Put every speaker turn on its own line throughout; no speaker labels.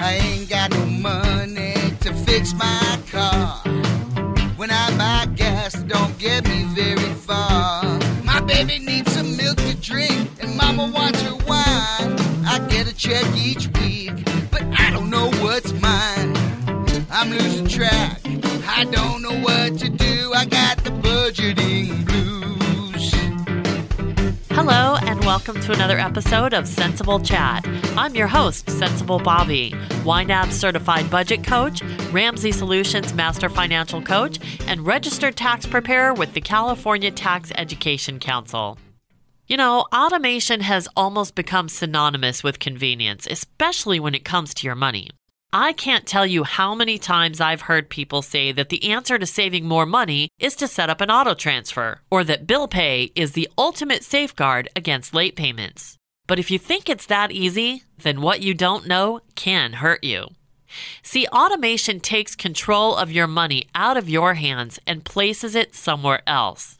I ain't got no money to fix my car. When I buy gas, it don't get me very far. My baby needs some milk to drink, and mama wants her wine. I get a check each week, but I don't know what's mine. I'm losing track. I don't know what to do. I got the budgeting blues.
Hello, and welcome to another episode of Centsible Chat. I'm your host, Centsible Bobby, YNAB certified budget coach, Ramsey Solutions master financial coach, and registered tax preparer with the California Tax Education Council. You know, automation has almost become synonymous with convenience, especially when it comes to your money. I can't tell you how many times I've heard people say that the answer to saving more money is to set up an auto transfer, or that bill pay is the ultimate safeguard against late payments. But if you think it's that easy, then what you don't know can hurt you. See, automation takes control of your money out of your hands and places it somewhere else.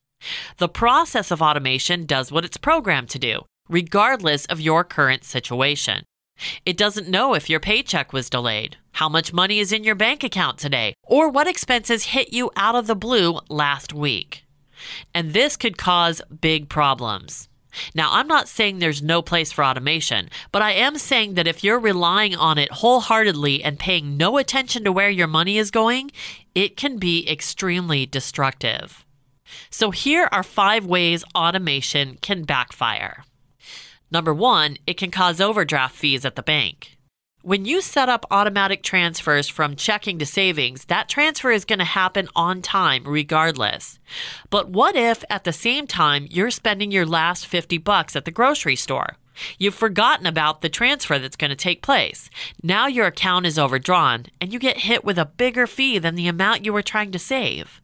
The process of automation does what it's programmed to do, regardless of your current situation. It doesn't know if your paycheck was delayed, how much money is in your bank account today, or what expenses hit you out of the blue last week. And this could cause big problems. Now, I'm not saying there's no place for automation, but I am saying that if you're relying on it wholeheartedly and paying no attention to where your money is going, it can be extremely destructive. So, here are five ways automation can backfire. Number one, it can cause overdraft fees at the bank. When you set up automatic transfers from checking to savings, that transfer is going to happen on time regardless. But what if at the same time you're spending your last 50 bucks at the grocery store? You've forgotten about the transfer that's going to take place. Now your account is overdrawn and you get hit with a bigger fee than the amount you were trying to save.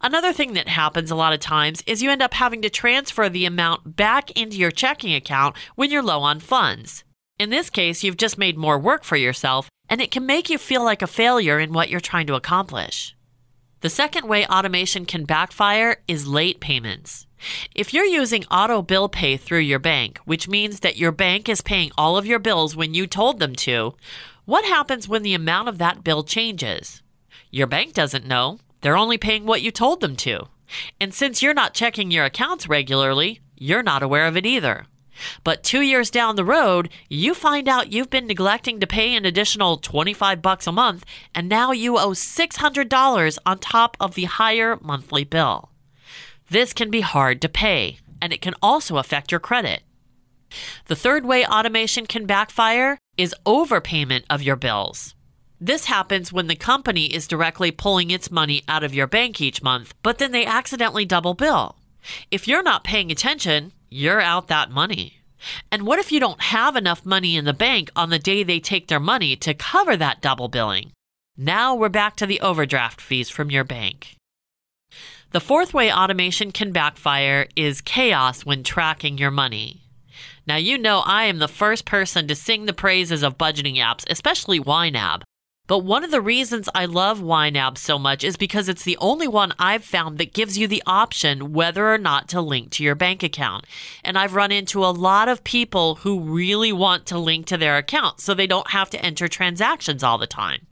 Another thing that happens a lot of times is you end up having to transfer the amount back into your checking account when you're low on funds. In this case, you've just made more work for yourself, and it can make you feel like a failure in what you're trying to accomplish. The second way automation can backfire is late payments. If you're using auto bill pay through your bank, which means that your bank is paying all of your bills when you told them to, what happens when the amount of that bill changes? Your bank doesn't know, they're only paying what you told them to. And since you're not checking your accounts regularly, you're not aware of it either. But 2 years down the road, you find out you've been neglecting to pay an additional 25 bucks a month and now you owe $600 on top of the higher monthly bill. This can be hard to pay, and it can also affect your credit. The third way automation can backfire is overpayment of your bills. This happens when the company is directly pulling its money out of your bank each month, but then they accidentally double bill. If you're not paying attention, you're out that money. And what if you don't have enough money in the bank on the day they take their money to cover that double billing? Now we're back to the overdraft fees from your bank. The fourth way automation can backfire is chaos when tracking your money. Now, you know I am the first person to sing the praises of budgeting apps, especially YNAB. But one of the reasons I love YNAB so much is because it's the only one I've found that gives you the option whether or not to link to your bank account. And I've run into a lot of people who really want to link to their account so they don't have to enter transactions all the time.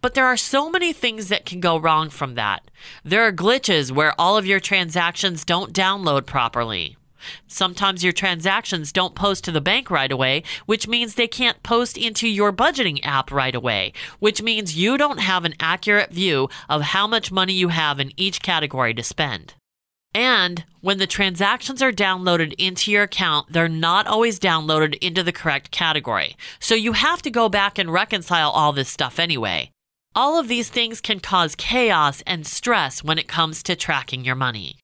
But there are so many things that can go wrong from that. There are glitches where all of your transactions don't download properly. Sometimes your transactions don't post to the bank right away, which means they can't post into your budgeting app right away, which means you don't have an accurate view of how much money you have in each category to spend. And when the transactions are downloaded into your account, they're not always downloaded into the correct category. So you have to go back and reconcile all this stuff anyway. All of these things can cause chaos and stress when it comes to tracking your money.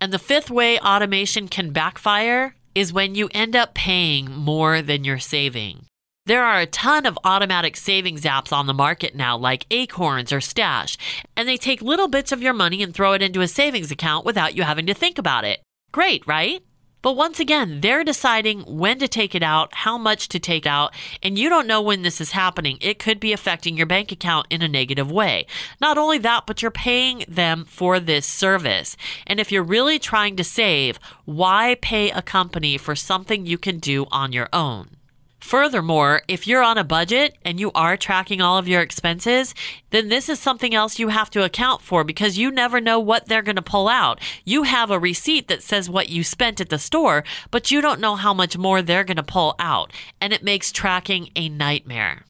And the fifth way automation can backfire is when you end up paying more than you're saving. There are a ton of automatic savings apps on the market now, like Acorns or Stash, and they take little bits of your money and throw it into a savings account without you having to think about it. Great, right? But once again, they're deciding when to take it out, how much to take out, and you don't know when this is happening. It could be affecting your bank account in a negative way. Not only that, but you're paying them for this service. And if you're really trying to save, why pay a company for something you can do on your own? Furthermore, if you're on a budget and you are tracking all of your expenses, then this is something else you have to account for because you never know what they're going to pull out. You have a receipt that says what you spent at the store, but you don't know how much more they're going to pull out, and it makes tracking a nightmare.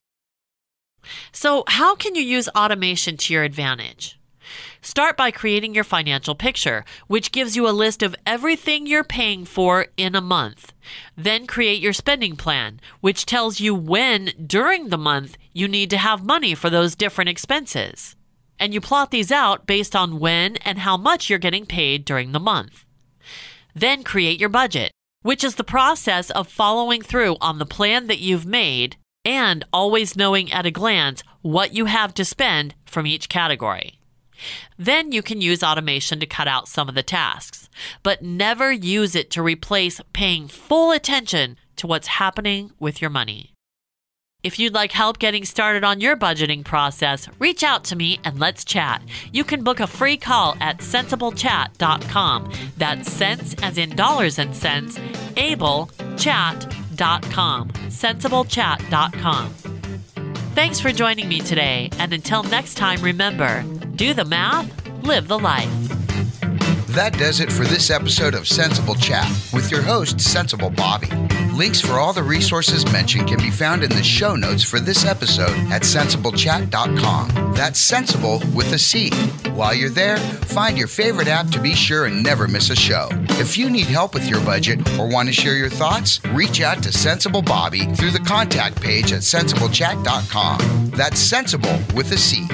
So, how can you use automation to your advantage? Start by creating your financial picture, which gives you a list of everything you're paying for in a month. Then create your spending plan, which tells you when during the month you need to have money for those different expenses. And you plot these out based on when and how much you're getting paid during the month. Then create your budget, which is the process of following through on the plan that you've made and always knowing at a glance what you have to spend from each category. Then you can use automation to cut out some of the tasks, but never use it to replace paying full attention to what's happening with your money. If you'd like help getting started on your budgeting process, reach out to me and let's chat. You can book a free call at centsiblechat.com. That's sense as in dollars and cents, ablechat.com. Centsiblechat.com. Thanks for joining me today, and until next time, remember do the math, live the life.
That does it for this episode of Centsible Chat with your host, Centsible Bobby. Links for all the resources mentioned can be found in the show notes for this episode at centsiblechat.com. That's sensible with a C. While you're there, find your favorite app to be sure and never miss a show. If you need help with your budget or want to share your thoughts, reach out to Sensible Bobby through the contact page at centsiblechat.com. That's sensible with a C.